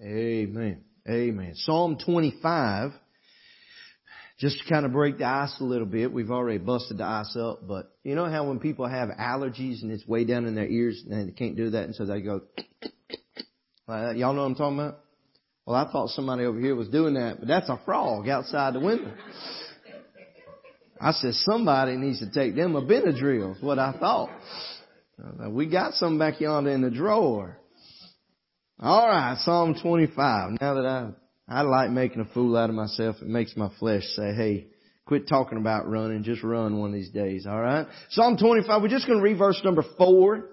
Amen. Amen. Psalm 25, just to kind of break the ice a little bit, we've already busted the ice up, but you know how when people have allergies and it's way down in their ears and they can't do that and so they go, like that. y'all know what I'm talking about? Well, I thought somebody over here was doing that, but that's a frog outside the window. I said, somebody needs to take them a Benadryl, is what I thought. Uh, we got some back yonder in the drawer. All right, Psalm 25. Now that I, I like making a fool out of myself, it makes my flesh say, hey, quit talking about running, just run one of these days, all right? Psalm 25, we're just going to read verse number 4.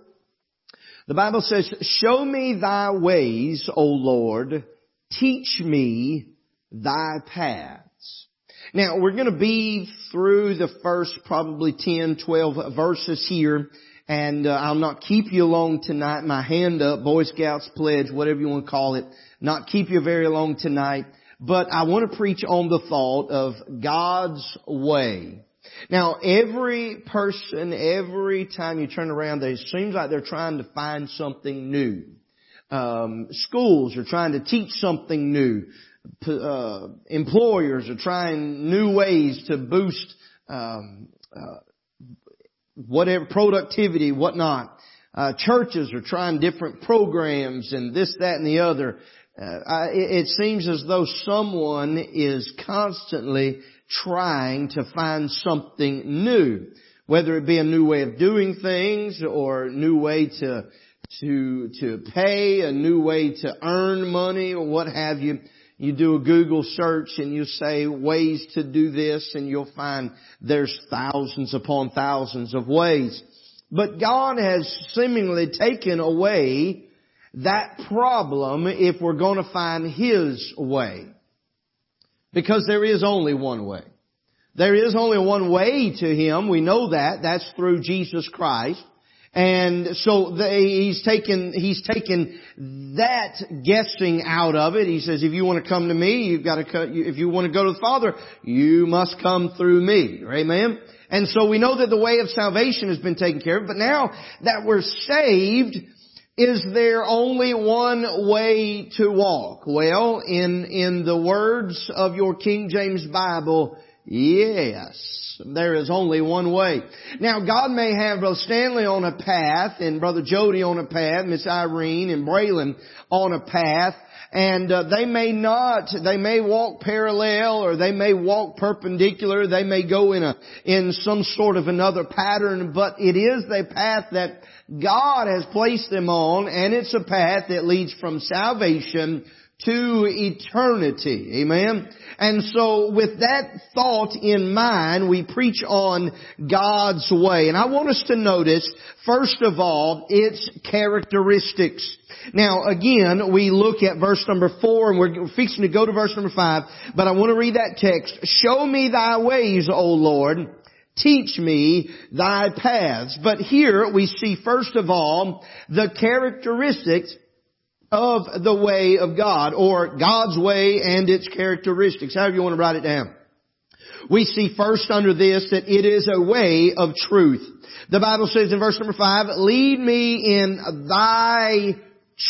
The Bible says, Show me thy ways, O Lord, teach me thy paths. Now, we're going to be through the first probably 10, 12 verses here and uh, I'll not keep you long tonight. My hand up, Boy Scouts pledge, whatever you want to call it. Not keep you very long tonight, but I want to preach on the thought of God's way. Now, every person, every time you turn around, it seems like they're trying to find something new. Um, schools are trying to teach something new. Uh, employers are trying new ways to boost um, uh, whatever productivity, whatnot. Uh, churches are trying different programs and this, that, and the other. Uh, it, it seems as though someone is constantly trying to find something new, whether it be a new way of doing things or a new way to to to pay, a new way to earn money, or what have you. You do a Google search and you say ways to do this and you'll find there's thousands upon thousands of ways. But God has seemingly taken away that problem if we're going to find His way. Because there is only one way. There is only one way to Him. We know that. That's through Jesus Christ. And so they, he's taken, he's taken that guessing out of it. He says, if you want to come to me, you've got to, if you want to go to the Father, you must come through me. Amen? And so we know that the way of salvation has been taken care of, but now that we're saved, is there only one way to walk? Well, in, in the words of your King James Bible, yes. There is only one way. Now, God may have Brother Stanley on a path, and Brother Jody on a path, Miss Irene and Braylon on a path, and uh, they may not, they may walk parallel, or they may walk perpendicular, they may go in a, in some sort of another pattern, but it is the path that God has placed them on, and it's a path that leads from salvation to eternity. Amen. And so with that thought in mind, we preach on God's way. And I want us to notice, first of all, its characteristics. Now again, we look at verse number four and we're fixing to go to verse number five, but I want to read that text. Show me thy ways, O Lord. Teach me thy paths. But here we see first of all the characteristics of the way of God, or God's way and its characteristics, however you want to write it down. We see first under this that it is a way of truth. The Bible says in verse number five, lead me in thy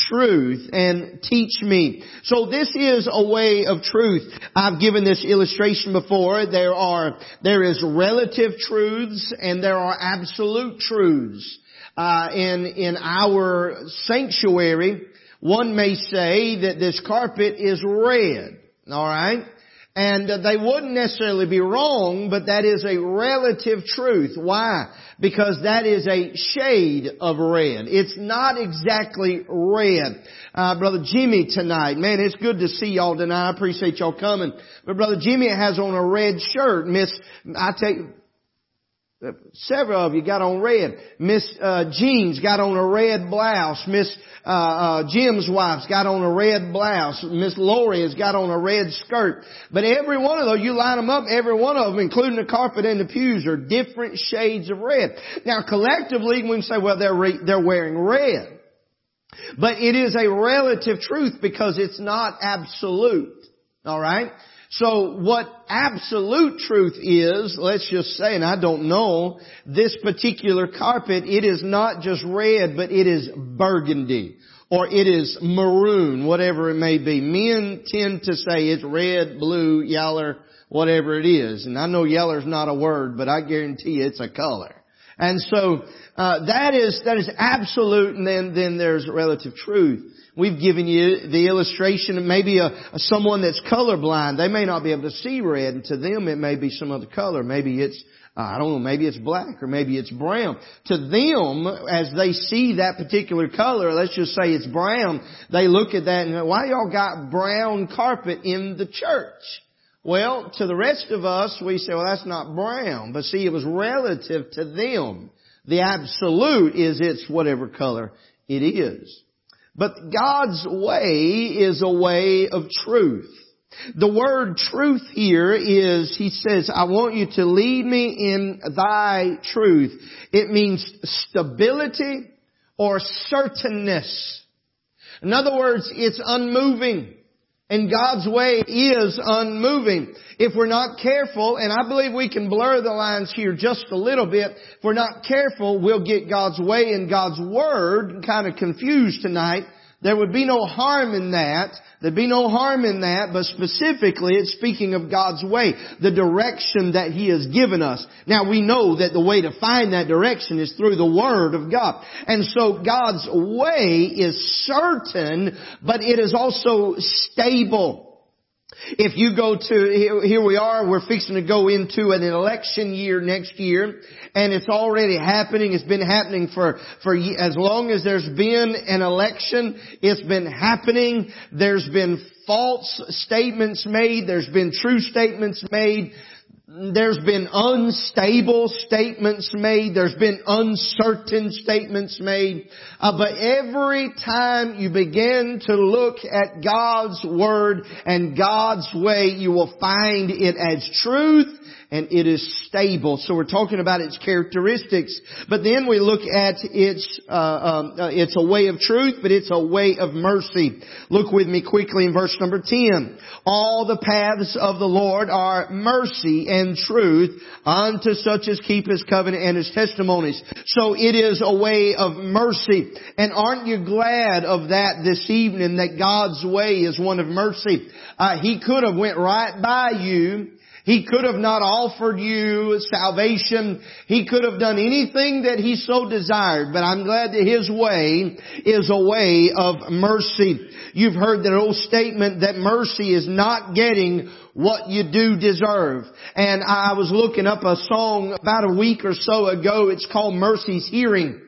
truth and teach me. So this is a way of truth. I've given this illustration before. There are, there is relative truths and there are absolute truths. Uh, in, in our sanctuary, one may say that this carpet is red. Alright? And uh, they wouldn't necessarily be wrong, but that is a relative truth. Why? Because that is a shade of red. It's not exactly red. Uh, Brother Jimmy tonight, man, it's good to see y'all tonight. I appreciate y'all coming. But Brother Jimmy has on a red shirt. Miss, I take, Several of you got on red. Miss uh, Jean's got on a red blouse. Miss uh, uh, Jim's wife's got on a red blouse. Miss Lori has got on a red skirt. But every one of those, you line them up, every one of them, including the carpet and the pews, are different shades of red. Now, collectively, we say, well, they're re- they're wearing red. But it is a relative truth because it's not absolute. All right. So what absolute truth is, let's just say, and I don't know, this particular carpet, it is not just red, but it is burgundy or it is maroon, whatever it may be. Men tend to say it's red, blue, yellow, whatever it is. And I know yellow is not a word, but I guarantee you it's a color. And so uh, that is that is absolute, and then then there's relative truth. We've given you the illustration of maybe a, a, someone that's colorblind. They may not be able to see red, and to them it may be some other color. Maybe it's uh, I don't know, maybe it's black or maybe it's brown. To them, as they see that particular color, let's just say it's brown, they look at that and why y'all got brown carpet in the church? Well, to the rest of us, we say, well, that's not brown. But see, it was relative to them. The absolute is it's whatever color it is. But God's way is a way of truth. The word truth here is, he says, I want you to lead me in thy truth. It means stability or certainness. In other words, it's unmoving. And God's way is unmoving. If we're not careful, and I believe we can blur the lines here just a little bit, if we're not careful, we'll get God's way and God's word kind of confused tonight there would be no harm in that. There'd be no harm in that, but specifically it's speaking of God's way, the direction that He has given us. Now we know that the way to find that direction is through the Word of God. And so God's way is certain, but it is also stable. If you go to, here we are, we're fixing to go into an election year next year, and it's already happening. It's been happening for, for as long as there's been an election. It's been happening. There's been false statements made. There's been true statements made. There's been unstable statements made. There's been uncertain statements made. Uh, but every time you begin to look at God's Word and God's way, you will find it as truth and it is stable. So we're talking about its characteristics, but then we look at its uh, um, uh, it's a way of truth, but it's a way of mercy. Look with me quickly in verse number ten. All the paths of the Lord are mercy and truth unto such as keep His covenant and His testimonies. So it is a way of mercy, and aren't you glad of that this evening that God's way is one of mercy? Uh, he could have went right by you he could have not offered you salvation. He could have done anything that he so desired, but I'm glad that his way is a way of mercy. You've heard that old statement that mercy is not getting what you do deserve. And I was looking up a song about a week or so ago. It's called Mercy's Hearing.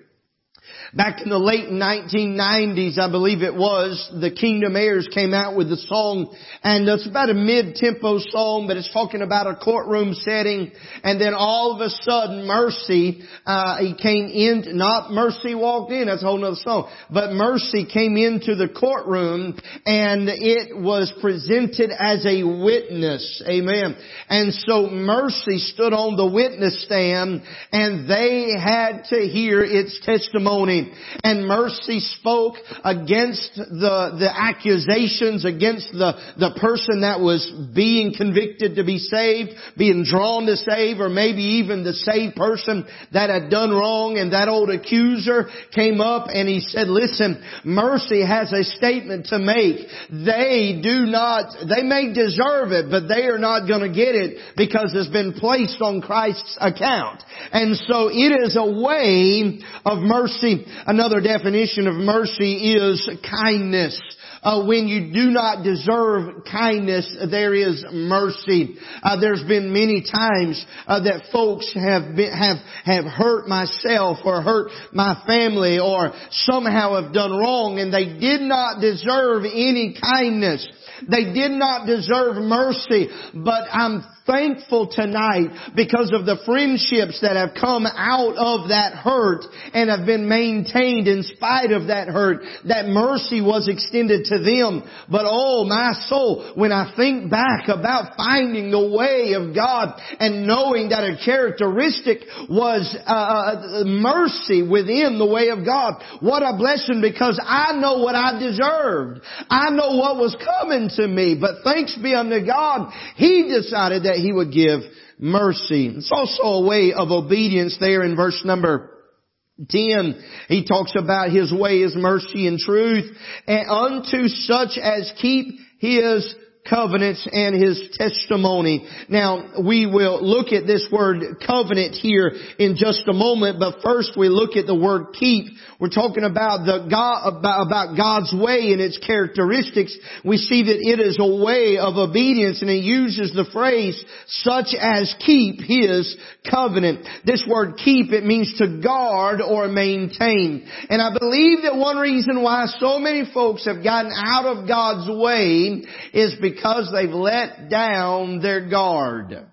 Back in the late 1990s, I believe it was, the Kingdom Heirs came out with the song, and it's about a mid-tempo song, but it's talking about a courtroom setting, and then all of a sudden, Mercy, uh, he came in, not Mercy walked in, that's a whole other song, but Mercy came into the courtroom, and it was presented as a witness, amen. And so Mercy stood on the witness stand, and they had to hear its testimony and mercy spoke against the, the accusations against the, the person that was being convicted to be saved, being drawn to save, or maybe even the saved person that had done wrong and that old accuser came up and he said, listen, mercy has a statement to make. They do not, they may deserve it, but they are not going to get it because it's been placed on Christ's account. And so it is a way of mercy. Another definition of mercy is kindness. Uh, when you do not deserve kindness, there is mercy. Uh, there's been many times uh, that folks have been, have have hurt myself or hurt my family or somehow have done wrong, and they did not deserve any kindness. They did not deserve mercy, but I'm thankful tonight because of the friendships that have come out of that hurt and have been maintained in spite of that hurt. That mercy was extended to them. But oh my soul, when I think back about finding the way of God and knowing that a characteristic was uh, uh mercy within the way of God, what a blessing because I know what I deserved. I know what was coming to me. But thanks be unto God, He decided that that He would give mercy. It's also a way of obedience there in verse number 10, he talks about his way is mercy and truth, and unto such as keep his covenants and his testimony. Now, we will look at this word covenant here in just a moment, but first we look at the word keep. We're talking about the God, about, God's way and its characteristics. We see that it is a way of obedience and he uses the phrase such as keep his covenant. This word keep, it means to guard or maintain. And I believe that one reason why so many folks have gotten out of God's way is because because they've let down their guard.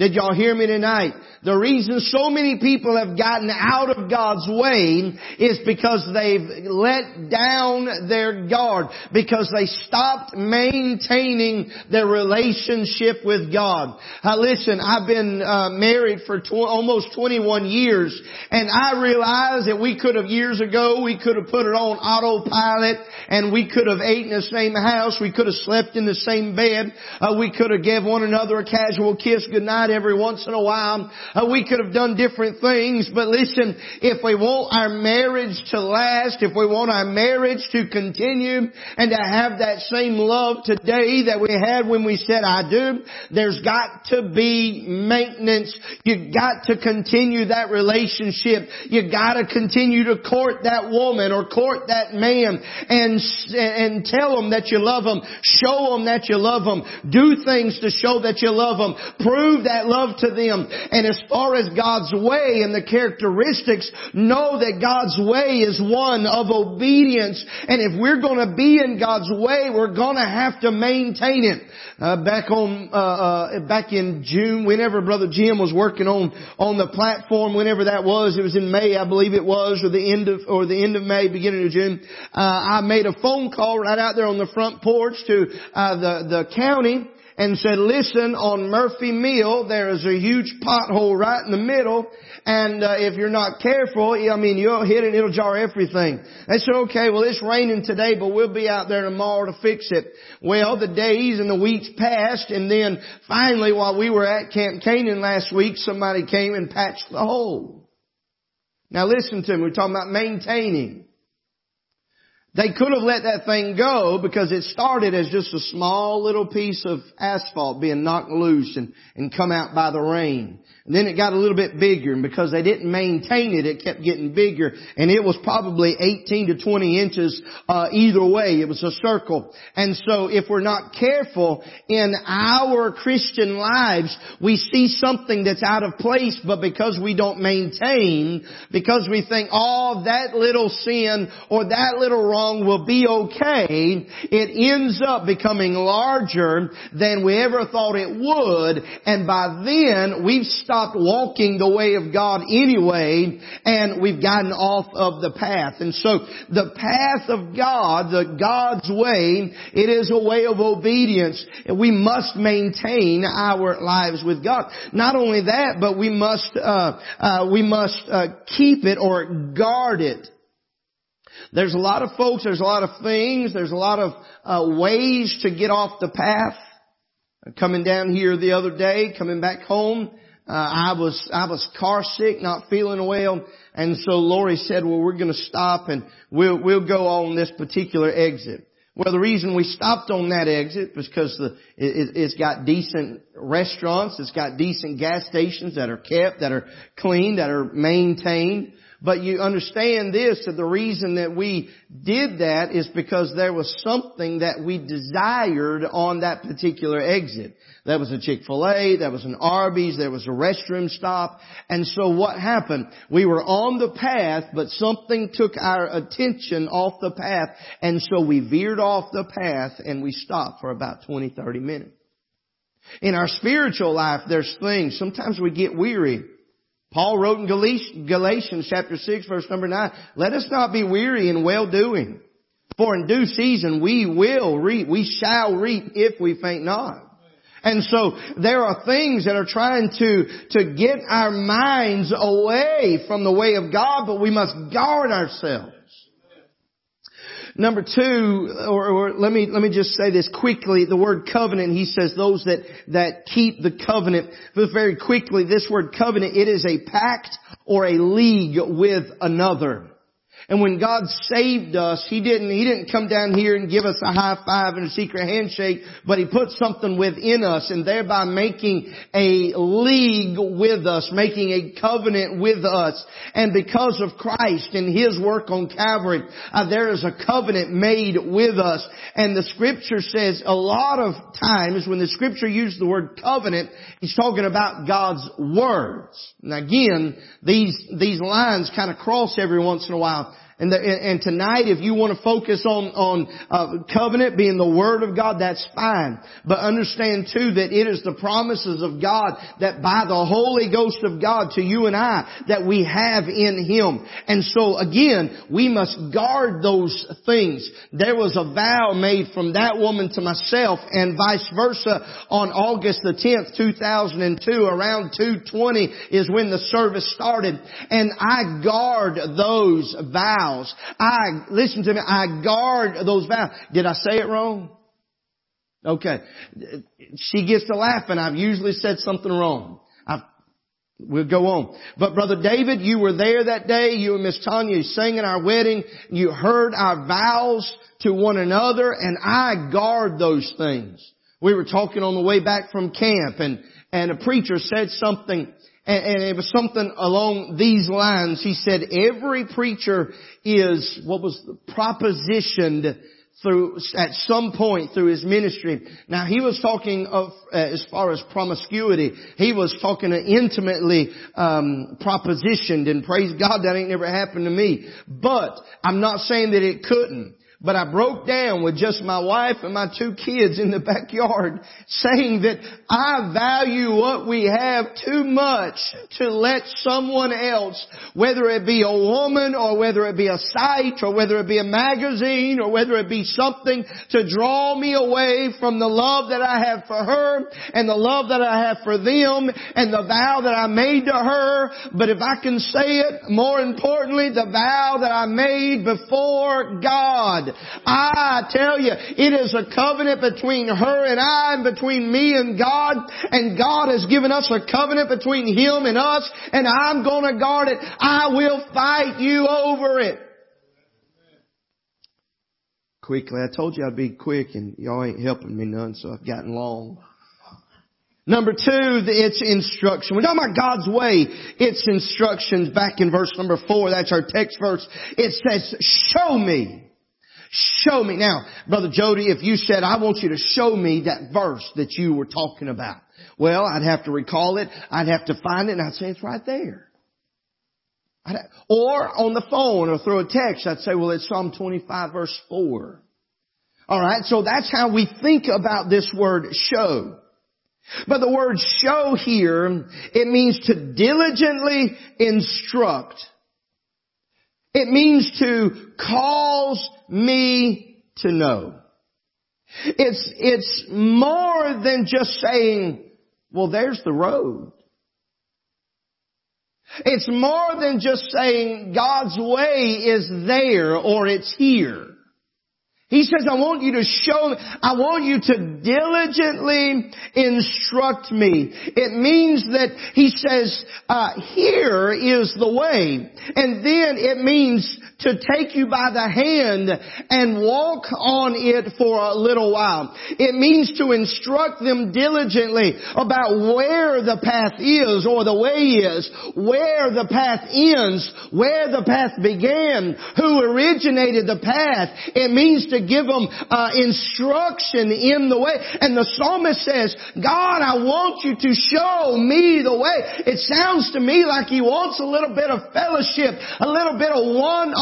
Did y'all hear me tonight? The reason so many people have gotten out of God's way is because they've let down their guard, because they stopped maintaining their relationship with God. Uh, listen, I've been uh, married for tw- almost 21 years, and I realize that we could have years ago, we could have put it on autopilot, and we could have ate in the same house, we could have slept in the same bed, uh, we could have gave one another a casual kiss goodnight every once in a while. Uh, we could have done different things, but listen, if we want our marriage to last, if we want our marriage to continue and to have that same love today that we had when we said I do, there's got to be maintenance. You got to continue that relationship. You got to continue to court that woman or court that man and and tell them that you love them. Show them that you love them. Do things to show that you love them. Prove that love to them. And as far as God's way and the characteristics, know that God's way is one of obedience. And if we're going to be in God's way, we're going to have to maintain it. Uh, back on, uh, uh, back in June, whenever Brother Jim was working on, on the platform, whenever that was, it was in May, I believe it was, or the end of, or the end of May, beginning of June, uh, I made a phone call right out there on the front porch to, uh, the, the county, and said, listen, on Murphy Mill, there is a huge pothole right in the middle, and uh, if you're not careful, I mean, you'll hit it, it'll jar everything. They said, okay, well, it's raining today, but we'll be out there tomorrow to fix it. Well, the days and the weeks passed, and then finally, while we were at Camp Canaan last week, somebody came and patched the hole. Now listen to me, we're talking about maintaining. They could have let that thing go because it started as just a small little piece of asphalt being knocked loose and, and come out by the rain. And then it got a little bit bigger and because they didn't maintain it, it kept getting bigger and it was probably 18 to 20 inches, uh, either way. It was a circle. And so if we're not careful in our Christian lives, we see something that's out of place, but because we don't maintain, because we think, oh, that little sin or that little wrong will be okay, it ends up becoming larger than we ever thought it would. And by then, we've stopped walking the way of God anyway, and we've gotten off of the path. And so the path of God, the God's way, it is a way of obedience. And we must maintain our lives with God. Not only that, but we must uh, uh, we must uh, keep it or guard it. There's a lot of folks, there's a lot of things, there's a lot of uh, ways to get off the path. Coming down here the other day, coming back home, uh, I was, I was car sick, not feeling well. And so Lori said, well, we're going to stop and we'll, we'll go on this particular exit. Well, the reason we stopped on that exit was because the, it, it's got decent restaurants, it's got decent gas stations that are kept, that are clean, that are maintained. But you understand this, that the reason that we did that is because there was something that we desired on that particular exit. There was a Chick-fil-A, there was an Arby's, there was a restroom stop. And so what happened? We were on the path, but something took our attention off the path. And so we veered off the path and we stopped for about 20, 30 minutes. In our spiritual life, there's things, sometimes we get weary. Paul wrote in Galatians chapter 6 verse number 9, let us not be weary in well doing. For in due season we will reap, we shall reap if we faint not. And so there are things that are trying to, to get our minds away from the way of God, but we must guard ourselves. Number two, or, or, let me, let me just say this quickly. The word covenant, he says those that, that keep the covenant. But very quickly, this word covenant, it is a pact or a league with another. And when God saved us, He didn't, He didn't come down here and give us a high five and a secret handshake, but He put something within us and thereby making a league with us, making a covenant with us. And because of Christ and His work on Calvary, uh, there is a covenant made with us. And the scripture says a lot of times when the scripture uses the word covenant, He's talking about God's words. And again, these, these lines kind of cross every once in a while. And, the, and tonight, if you want to focus on on uh, covenant being the word of God, that's fine. But understand too that it is the promises of God that by the Holy Ghost of God to you and I that we have in Him. And so again, we must guard those things. There was a vow made from that woman to myself, and vice versa on August the 10th, 2002, around 2:20 is when the service started, and I guard those vows vows. I, listen to me, I guard those vows. Did I say it wrong? Okay. She gets to laughing. I've usually said something wrong. I've, we'll go on. But Brother David, you were there that day. You and Miss Tanya sang at our wedding. You heard our vows to one another and I guard those things. We were talking on the way back from camp and, and a preacher said something and, and it was something along these lines. He said, every preacher is, what was propositioned through, at some point through his ministry. Now he was talking of, uh, as far as promiscuity, he was talking intimately, um, propositioned and praise God that ain't never happened to me. But I'm not saying that it couldn't. But I broke down with just my wife and my two kids in the backyard saying that I value what we have too much to let someone else, whether it be a woman or whether it be a site or whether it be a magazine or whether it be something to draw me away from the love that I have for her and the love that I have for them and the vow that I made to her. But if I can say it, more importantly, the vow that I made before God. I tell you, it is a covenant between her and I and between me and God. And God has given us a covenant between Him and us and I'm gonna guard it. I will fight you over it. Quickly, I told you I'd be quick and y'all ain't helping me none, so I've gotten long. Number two, it's instruction. We're talking about God's way. It's instructions. Back in verse number four, that's our text verse. It says, show me. Show me. Now, Brother Jody, if you said, I want you to show me that verse that you were talking about. Well, I'd have to recall it. I'd have to find it and I'd say it's right there. or on the phone or through a text, I'd say, well, it's Psalm 25 verse 4. Alright, so that's how we think about this word show. But the word show here, it means to diligently instruct. It means to cause me to know. It's, it's more than just saying, well, there's the road. It's more than just saying God's way is there or it's here. He says, I want you to show, I want you to diligently instruct me. It means that he says, uh, here is the way. And then it means to take you by the hand and walk on it for a little while. It means to instruct them diligently about where the path is or the way is, where the path ends, where the path began, who originated the path. It means to give them uh, instruction in the way. And the psalmist says, God, I want you to show me the way. It sounds to me like he wants a little bit of fellowship, a little bit of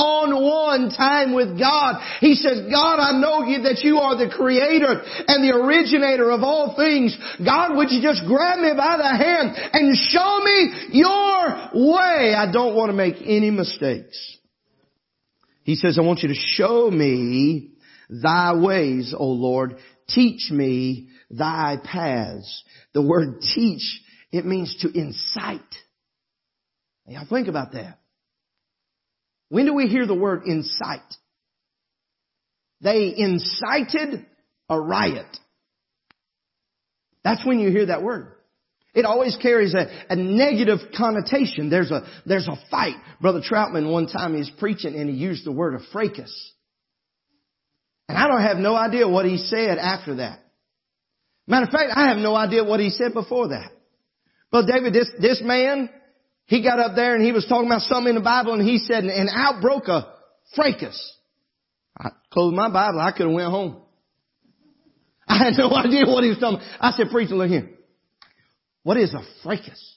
one-on-one time with God. He says, God, I know you that you are the creator and the originator of all things. God, would you just grab me by the hand and show me your way? I don't want to make any mistakes. He says, I want you to show me thy ways, O Lord. Teach me thy paths. The word teach, it means to incite. Now think about that. When do we hear the word incite? They incited a riot. That's when you hear that word. It always carries a, a negative connotation. There's a, there's a fight. Brother Troutman one time he was preaching and he used the word a fracas. And I don't have no idea what he said after that. Matter of fact, I have no idea what he said before that. But David, this, this man, he got up there and he was talking about something in the Bible and he said, and out broke a fracas. I closed my Bible. I could have went home. I had no idea what he was talking about. I said, preacher, look here. What is a fracas?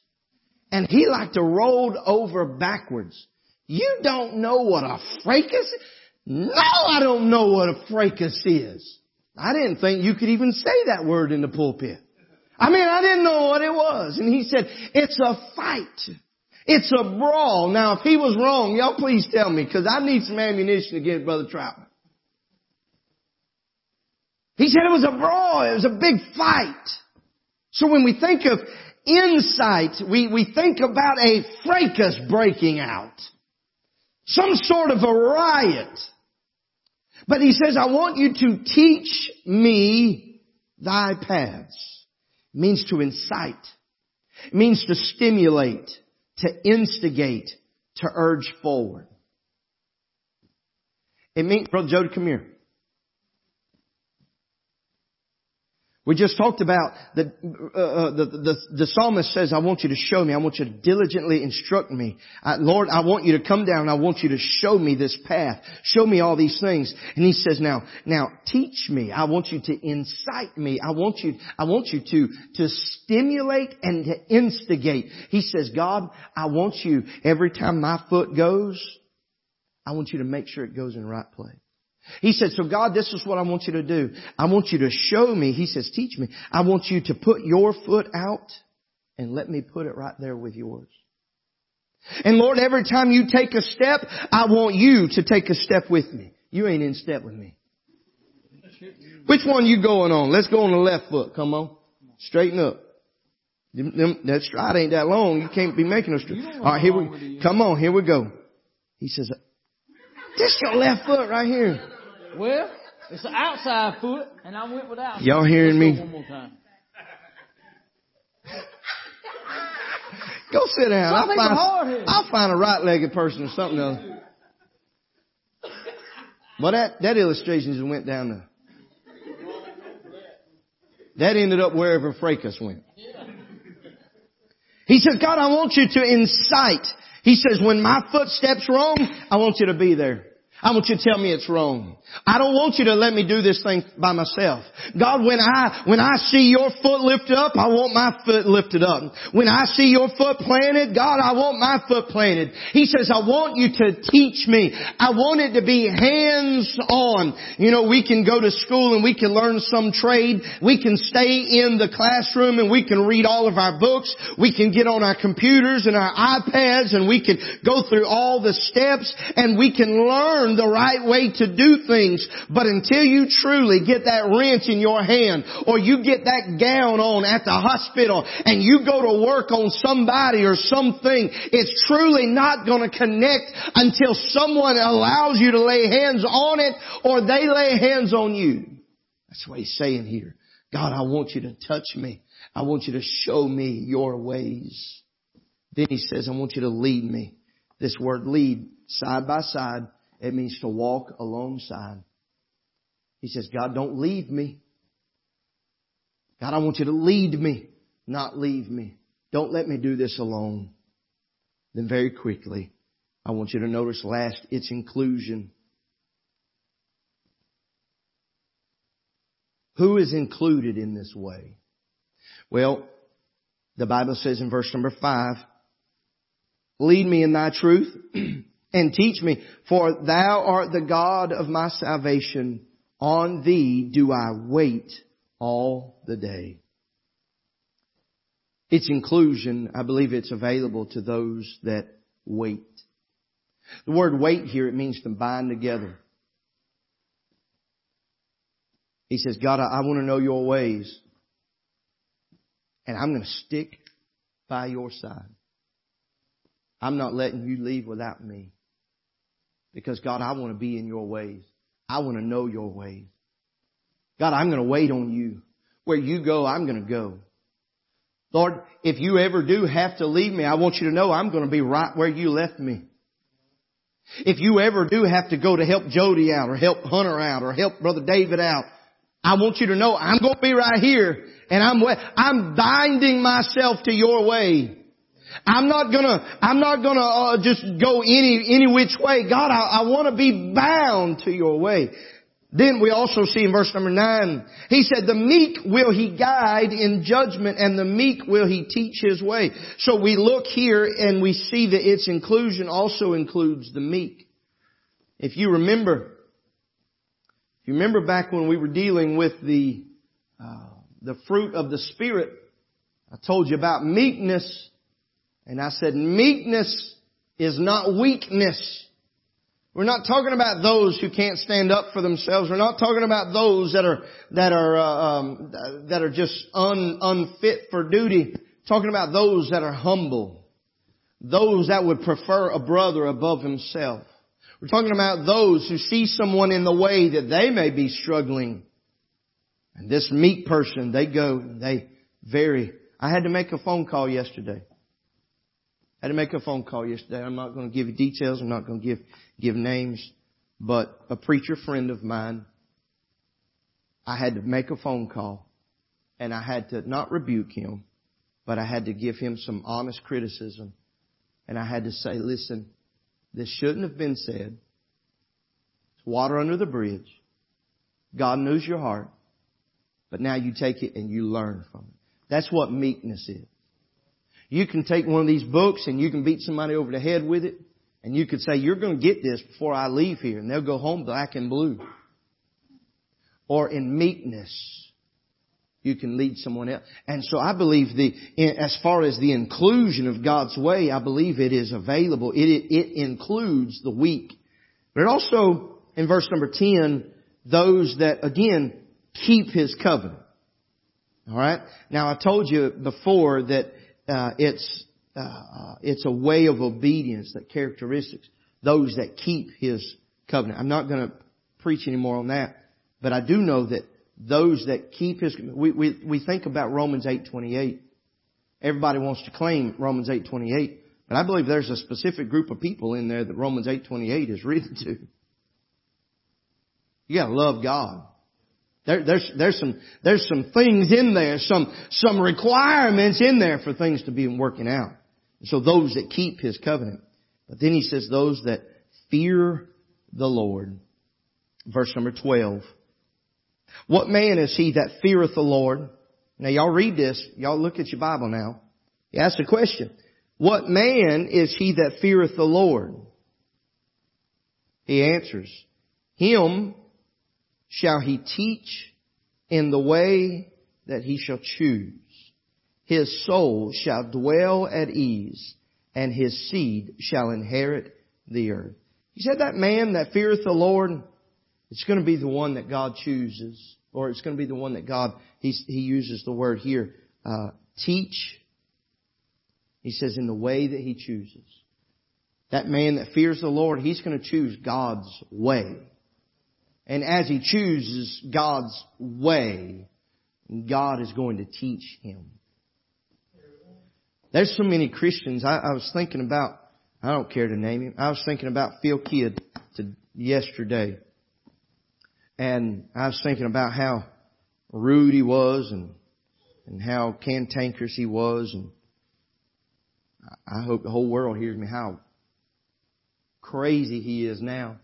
And he like to roll over backwards. You don't know what a fracas is? No, I don't know what a fracas is. I didn't think you could even say that word in the pulpit. I mean, I didn't know what it was. And he said, it's a fight. It's a brawl. Now, if he was wrong, y'all please tell me, because I need some ammunition against Brother Troutman. He said it was a brawl. It was a big fight. So when we think of incite, we, we think about a fracas breaking out. Some sort of a riot. But he says, I want you to teach me thy paths. It means to incite. It means to stimulate, to instigate, to urge forward. It means, Brother Jody, come here. We just talked about the, uh, uh, the, the, the, psalmist says, I want you to show me. I want you to diligently instruct me. I, Lord, I want you to come down. I want you to show me this path. Show me all these things. And he says, now, now teach me. I want you to incite me. I want you, I want you to, to stimulate and to instigate. He says, God, I want you every time my foot goes, I want you to make sure it goes in the right place. He said, so God, this is what I want you to do. I want you to show me. He says, teach me. I want you to put your foot out and let me put it right there with yours. And Lord, every time you take a step, I want you to take a step with me. You ain't in step with me. Which one you going on? Let's go on the left foot. Come on. Straighten up. that stride ain't that long. You can't be making a stride. All right, here we, come on, here we go. He says, this your left foot right here. Well, it's an outside foot, and I went without. Y'all hearing me? One more time. Go sit down. I'll find, I'll find a right-legged person or something else. Well, that, that illustration just went down the, that ended up wherever Fracas went. He says, God, I want you to incite. He says, when my footsteps wrong, I want you to be there. I want you to tell me it's wrong. I don't want you to let me do this thing by myself. God, when I, when I see your foot lifted up, I want my foot lifted up. When I see your foot planted, God, I want my foot planted. He says, I want you to teach me. I want it to be hands on. You know, we can go to school and we can learn some trade. We can stay in the classroom and we can read all of our books. We can get on our computers and our iPads and we can go through all the steps and we can learn the right way to do things. But until you truly get that wrench in your hand or you get that gown on at the hospital and you go to work on somebody or something, it's truly not going to connect until someone allows you to lay hands on it or they lay hands on you. That's what he's saying here. God, I want you to touch me. I want you to show me your ways. Then he says, I want you to lead me. This word lead, side by side, it means to walk alongside. He says, God, don't leave me. God, I want you to lead me, not leave me. Don't let me do this alone. Then very quickly, I want you to notice last, its inclusion. Who is included in this way? Well, the Bible says in verse number five, lead me in thy truth. and teach me, for thou art the God of my salvation. On thee do I wait all the day. Its inclusion, I believe it's available to those that wait. The word wait here, it means to bind together. He says, God, I, want to know your ways. And I'm going to stick by your side. I'm not letting you leave without me. Because God, I want to be in your ways. I want to know your ways. God, I'm going to wait on you. Where you go, I'm going to go. Lord, if you ever do have to leave me, I want you to know I'm going to be right where you left me. If you ever do have to go to help Jody out or help Hunter out or help Brother David out, I want you to know I'm going to be right here and I'm, I'm binding myself to your way. I'm not gonna, I'm not gonna uh, just go any, any which way. God, I, I want to be bound to your way. Then we also see in verse number nine, he said, the meek will he guide in judgment and the meek will he teach his way. So we look here and we see that its inclusion also includes the meek. If you remember, if you remember back when we were dealing with the, uh, the fruit of the Spirit, I told you about meekness and I said meekness is not weakness. We're not talking about those who can't stand up for themselves. We're not talking about those that are that are uh, um, that are just un, unfit for duty. We're talking about those that are humble, those that would prefer a brother above himself. We're talking about those who see someone in the way that they may be struggling, and this meek person, they go, they very. I had to make a phone call yesterday. I had to make a phone call yesterday. I'm not going to give you details. I'm not going to give give names, but a preacher friend of mine, I had to make a phone call and I had to not rebuke him, but I had to give him some honest criticism. And I had to say, listen, this shouldn't have been said. It's water under the bridge. God knows your heart. But now you take it and you learn from it. That's what meekness is. You can take one of these books and you can beat somebody over the head with it. And you could say, you're going to get this before I leave here. And they'll go home black and blue. Or in meekness, you can lead someone else. And so I believe the, as far as the inclusion of God's way, I believe it is available. It, it includes the weak. But it also, in verse number 10, those that again keep His covenant. Alright? Now I told you before that uh, it's uh, it's a way of obedience, that characteristics, those that keep His covenant. I'm not going to preach anymore on that, but I do know that those that keep His, we, we, we think about Romans 8.28. Everybody wants to claim Romans 8.28, but I believe there's a specific group of people in there that Romans 8.28 is written to. You gotta love God. There, there's, there's some, there's some things in there, some, some requirements in there for things to be working out. So those that keep His covenant. But then He says those that fear the Lord. Verse number 12. What man is he that feareth the Lord? Now y'all read this. Y'all look at your Bible now. He asks a question. What man is he that feareth the Lord? He answers, Him shall he teach in the way that he shall choose his soul shall dwell at ease, and his seed shall inherit the earth. He said that man that feareth the Lord, it's going to be the one that God chooses, or it's going to be the one that God, he, he uses the word here, uh, teach. He says in the way that he chooses. That man that fears the Lord, he's going to choose God's way. And as he chooses God's way, God is going to teach him. There's so many Christians. I, I was thinking about. I don't care to name him. I was thinking about Phil Kidd to yesterday, and I was thinking about how rude he was and and how cantankerous he was, and I hope the whole world hears me how crazy he is now.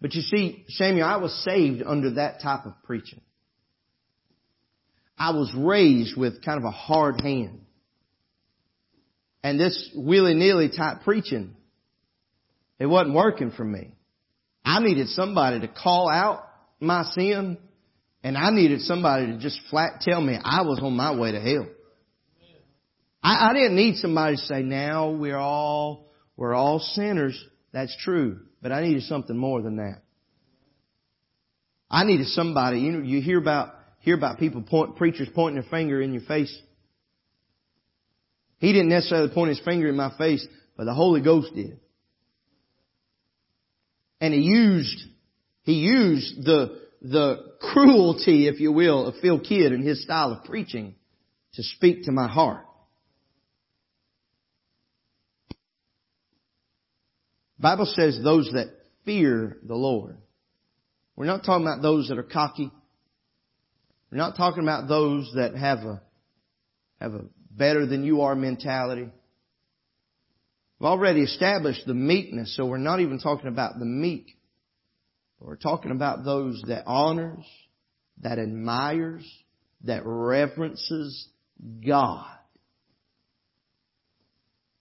But you see, Samuel, I was saved under that type of preaching. I was raised with kind of a hard hand. And this willy-nilly type preaching, it wasn't working for me. I needed somebody to call out my sin and I needed somebody to just flat tell me I was on my way to hell. I, I didn't need somebody to say, now we're all, we're all sinners. That's true. But I needed something more than that. I needed somebody, you you hear about hear about people point, preachers pointing their finger in your face. He didn't necessarily point his finger in my face, but the Holy Ghost did. And he used, he used the, the cruelty, if you will, of Phil Kidd and his style of preaching to speak to my heart. Bible says those that fear the Lord. We're not talking about those that are cocky. We're not talking about those that have a, have a better than you are mentality. We've already established the meekness, so we're not even talking about the meek. We're talking about those that honors, that admires, that reverences God.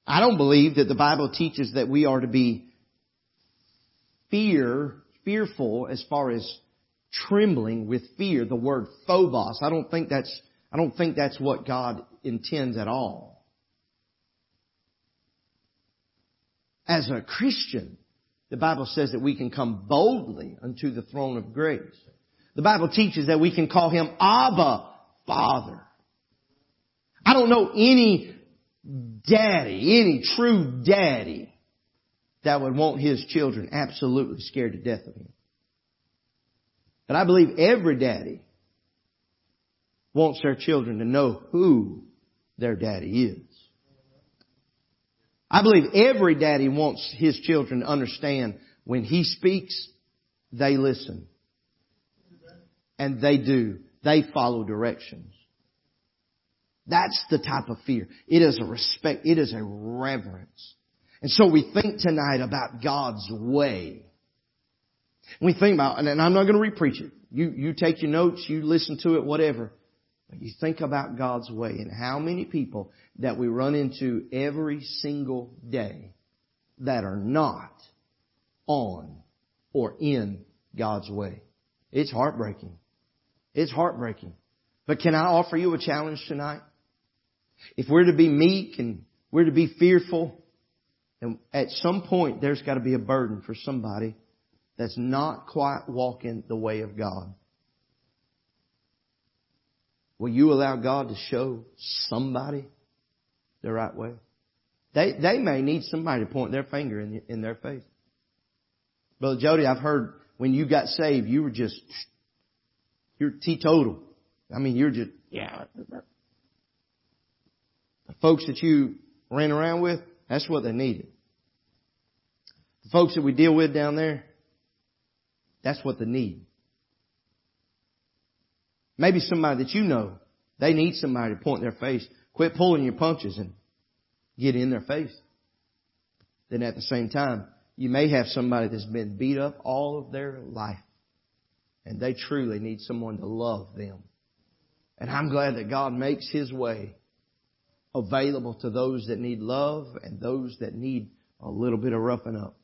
I don't believe that the Bible teaches that we are to be fear, fearful as far as trembling with fear, the word phobos. I don't think that's, I don't think that's what God intends at all. As a Christian, the Bible says that we can come boldly unto the throne of grace. The Bible teaches that we can call Him Abba, Father. I don't know any daddy, any true daddy that would want his children absolutely scared to death of him. But I believe every daddy wants their children to know who their daddy is. I believe every daddy wants his children to understand when he speaks, they listen. And they do. They follow directions. That's the type of fear. It is a respect. It is a reverence. And so we think tonight about God's way. We think about, and I'm not going to repreach it. You, you take your notes, you listen to it, whatever. But you think about God's way and how many people that we run into every single day that are not on or in God's way. It's heartbreaking. It's heartbreaking. But can I offer you a challenge tonight? If we're to be meek and we're to be fearful, and at some point, there's got to be a burden for somebody that's not quite walking the way of God. Will you allow God to show somebody the right way? They, they may need somebody to point their finger in, in their face. Brother Jody, I've heard when you got saved, you were just, you're teetotal. I mean, you're just, yeah. The folks that you ran around with, that's what they needed. The folks that we deal with down there, that's what they need. Maybe somebody that you know, they need somebody to point their face. Quit pulling your punches and get in their face. Then at the same time, you may have somebody that's been beat up all of their life. And they truly need someone to love them. And I'm glad that God makes His way available to those that need love and those that need a little bit of roughing up.